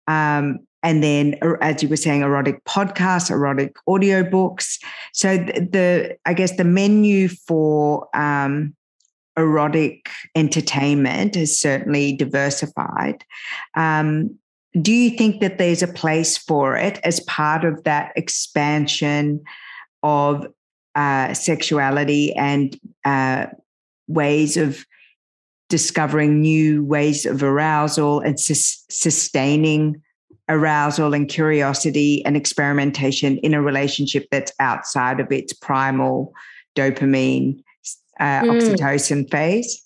um, and then as you were saying erotic podcasts erotic audiobooks so the, the i guess the menu for um, erotic entertainment has certainly diversified. Um, do you think that there's a place for it as part of that expansion of uh, sexuality and uh, ways of discovering new ways of arousal and sus- sustaining arousal and curiosity and experimentation in a relationship that's outside of its primal dopamine uh, mm. oxytocin phase?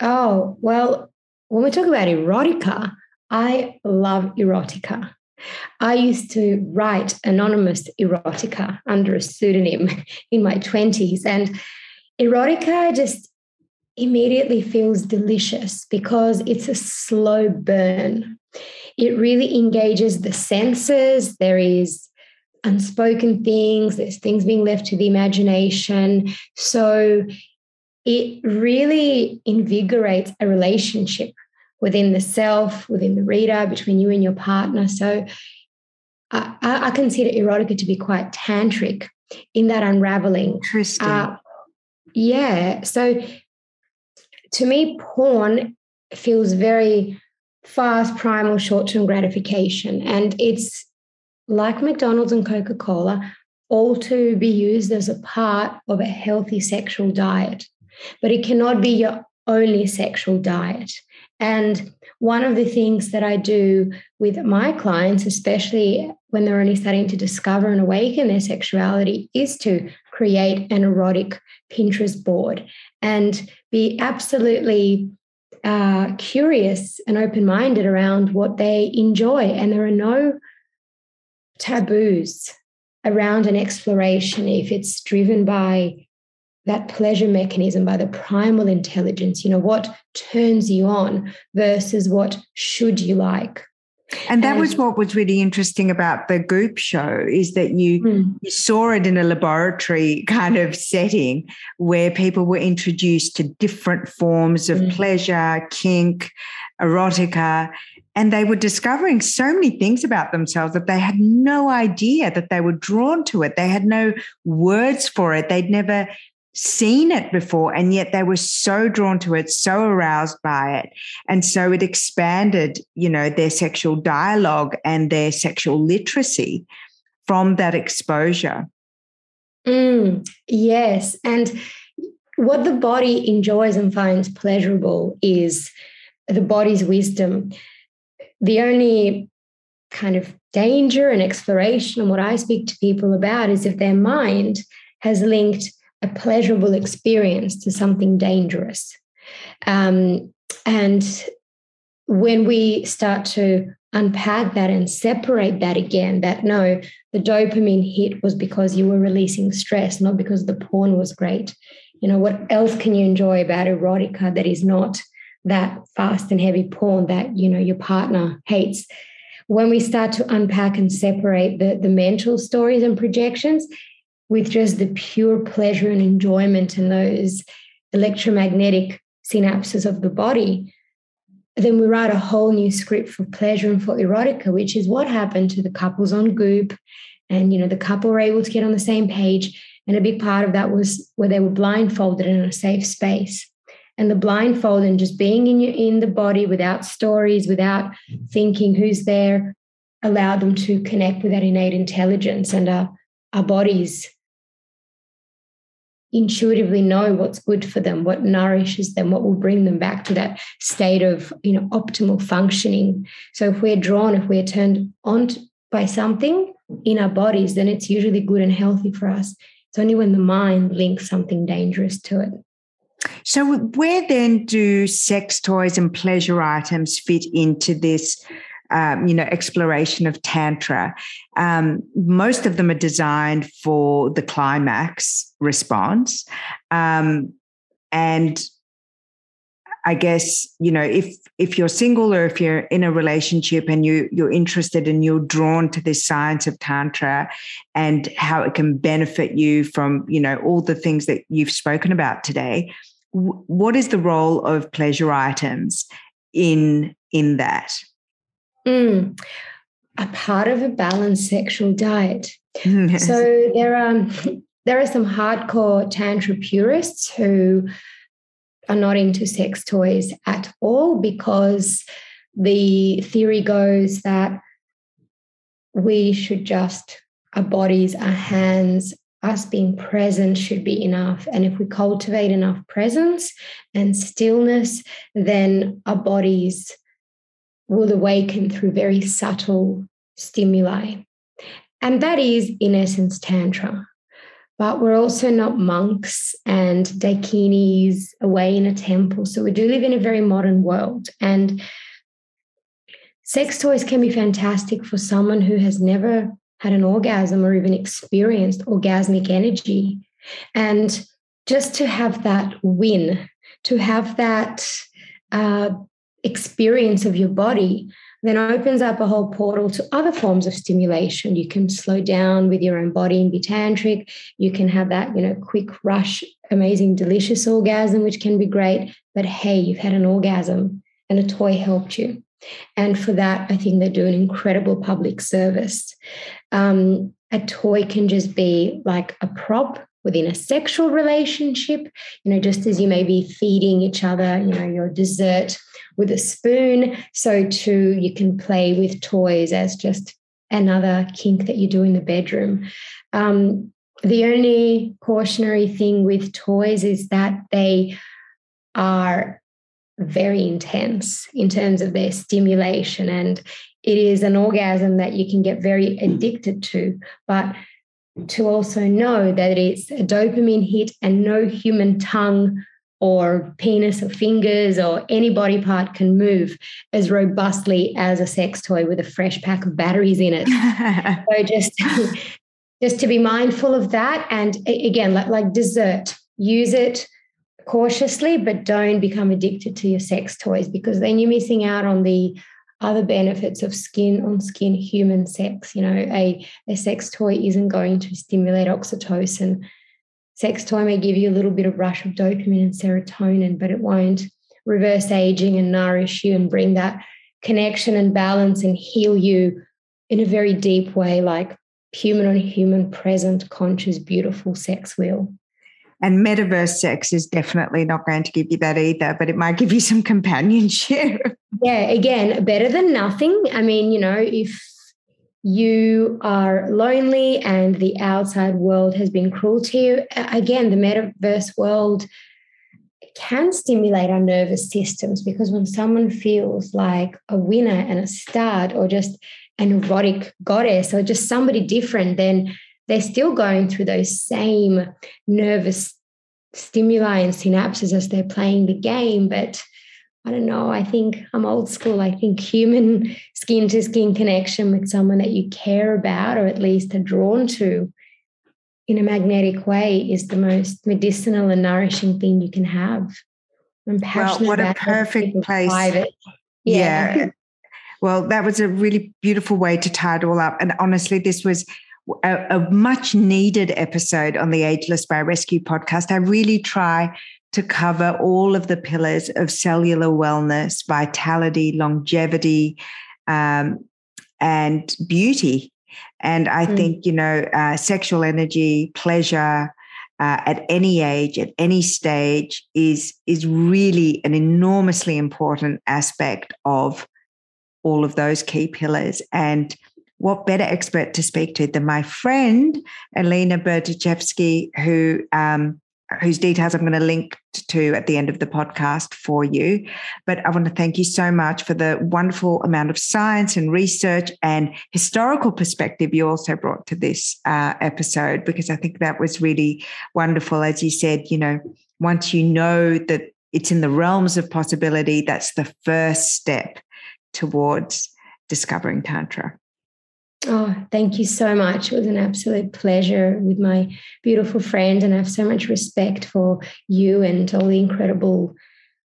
Oh, well, when we talk about erotica, I love erotica. I used to write anonymous erotica under a pseudonym [laughs] in my 20s. And erotica just immediately feels delicious because it's a slow burn. It really engages the senses. There is unspoken things, there's things being left to the imagination. So it really invigorates a relationship within the self, within the reader, between you and your partner. So I, I consider erotica to be quite tantric in that unraveling. Interesting. Uh, yeah. So to me, porn feels very fast, primal, short term gratification. And it's like McDonald's and Coca Cola, all to be used as a part of a healthy sexual diet. But it cannot be your only sexual diet. And one of the things that I do with my clients, especially when they're only starting to discover and awaken their sexuality, is to create an erotic Pinterest board and be absolutely uh, curious and open minded around what they enjoy. And there are no taboos around an exploration if it's driven by that pleasure mechanism by the primal intelligence you know what turns you on versus what should you like and that and, was what was really interesting about the goop show is that you mm. you saw it in a laboratory [laughs] kind of setting where people were introduced to different forms of mm. pleasure kink erotica and they were discovering so many things about themselves that they had no idea that they were drawn to it. They had no words for it. They'd never seen it before. And yet they were so drawn to it, so aroused by it. And so it expanded, you know, their sexual dialogue and their sexual literacy from that exposure. Mm, yes. And what the body enjoys and finds pleasurable is the body's wisdom the only kind of danger and exploration and what I speak to people about is if their mind has linked a pleasurable experience to something dangerous. Um, and when we start to unpack that and separate that again that no the dopamine hit was because you were releasing stress not because the porn was great you know what else can you enjoy about erotica that is not that fast and heavy porn that you know your partner hates when we start to unpack and separate the, the mental stories and projections with just the pure pleasure and enjoyment and those electromagnetic synapses of the body then we write a whole new script for pleasure and for erotica, which is what happened to the couples on Goop. And, you know, the couple were able to get on the same page. And a big part of that was where they were blindfolded in a safe space. And the blindfold and just being in your, in the body without stories, without thinking who's there, allowed them to connect with that innate intelligence and our, our bodies intuitively know what's good for them, what nourishes them, what will bring them back to that state of you know optimal functioning. So if we're drawn, if we're turned on by something in our bodies, then it's usually good and healthy for us. It's only when the mind links something dangerous to it. So, where then do sex toys and pleasure items fit into this um, you know, exploration of Tantra. Um, most of them are designed for the climax response. Um, and I guess, you know, if if you're single or if you're in a relationship and you you're interested and you're drawn to this science of Tantra and how it can benefit you from, you know, all the things that you've spoken about today, what is the role of pleasure items in in that? Mm, a part of a balanced sexual diet. [laughs] Yes. So there are there are some hardcore tantra purists who are not into sex toys at all because the theory goes that we should just our bodies, our hands, us being present should be enough. And if we cultivate enough presence and stillness, then our bodies will awaken through very subtle stimuli. And that is, in essence, Tantra. But we're also not monks and dakinis away in a temple. So we do live in a very modern world. And sex toys can be fantastic for someone who has never had an orgasm or even experienced orgasmic energy. And just to have that win, to have that uh, experience of your body then opens up a whole portal to other forms of stimulation. You can slow down with your own body and be tantric. You can have that, you know, quick rush, amazing, delicious orgasm, which can be great. But hey, you've had an orgasm and a toy helped you. And for that, I think they do an incredible public service. Um, a toy can just be like a prop within a sexual relationship, you know, just as you may be feeding each other, you know, your dessert with a spoon, so too you can play with toys as just another kink that you do in the bedroom. Um, the only cautionary thing with toys is that they are very intense in terms of their stimulation and it is an orgasm that you can get very addicted to but to also know that it's a dopamine hit and no human tongue or penis or fingers or any body part can move as robustly as a sex toy with a fresh pack of batteries in it. [laughs] so just [laughs] just to be mindful of that and again like, like dessert use it cautiously but don't become addicted to your sex toys because then you're missing out on the other benefits of skin on skin human sex. You know, a, a sex toy isn't going to stimulate oxytocin. Sex toy may give you a little bit of rush of dopamine and serotonin, but it won't reverse aging and nourish you and bring that connection and balance and heal you in a very deep way, like human on human, present, conscious, beautiful sex will. And metaverse sex is definitely not going to give you that either, but it might give you some [laughs] companionship. Yeah, again, better than nothing. I mean, you know, if you are lonely and the outside world has been cruel to you, again, the metaverse world can stimulate our nervous systems because when someone feels like a winner and a stud or just an erotic goddess or just somebody different, then they're still going through those same nervous stimuli and synapses as they're playing the game, but I don't know. I think I'm old school. I think human [laughs] skin to skin connection with someone that you care about or at least are drawn to in a magnetic way is the most medicinal and nourishing thing you can have. I'm passionate well, what a perfect place. Private. Yeah. yeah. Well, that was a really beautiful way to tie it all up. And honestly, this was a, a much needed episode on the Ageless by Biorescue podcast. I really try to cover all of the pillars of cellular wellness, vitality, longevity, um, and beauty. And I mm. think, you know, uh, sexual energy, pleasure, uh, at any age, at any stage, is is really an enormously important aspect of all of those key pillars. And what better expert to speak to than my friend Elena Berdichevsky, who um, whose details I'm going to link to at the end of the podcast for you. But I want to thank you so much for the wonderful amount of science and research and historical perspective you also brought to this uh, episode, because I think that was really wonderful. As you said, you know, once you know that it's in the realms of possibility, that's the first step towards discovering Tantra. Oh, thank you so much. It was an absolute pleasure with my beautiful friend, and I have so much respect for you and all the incredible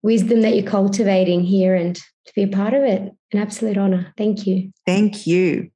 wisdom that you're cultivating here and to be a part of it. An absolute honor. Thank you. Thank you.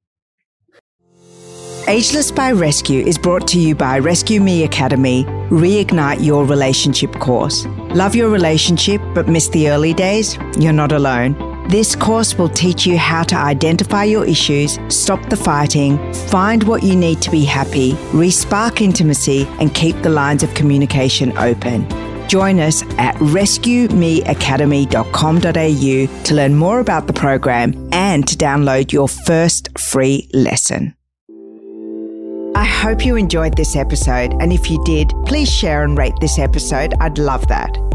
Ageless by Rescue is brought to you by Rescue Me Academy, Reignite Your Relationship course. Love your relationship but miss the early days? You're not alone. This course will teach you how to identify your issues, stop the fighting, find what you need to be happy, respark intimacy, and keep the lines of communication open. Join us at rescuemeacademy.com.au to learn more about the program and to download your first free lesson. I hope you enjoyed this episode, and if you did, please share and rate this episode. I'd love that.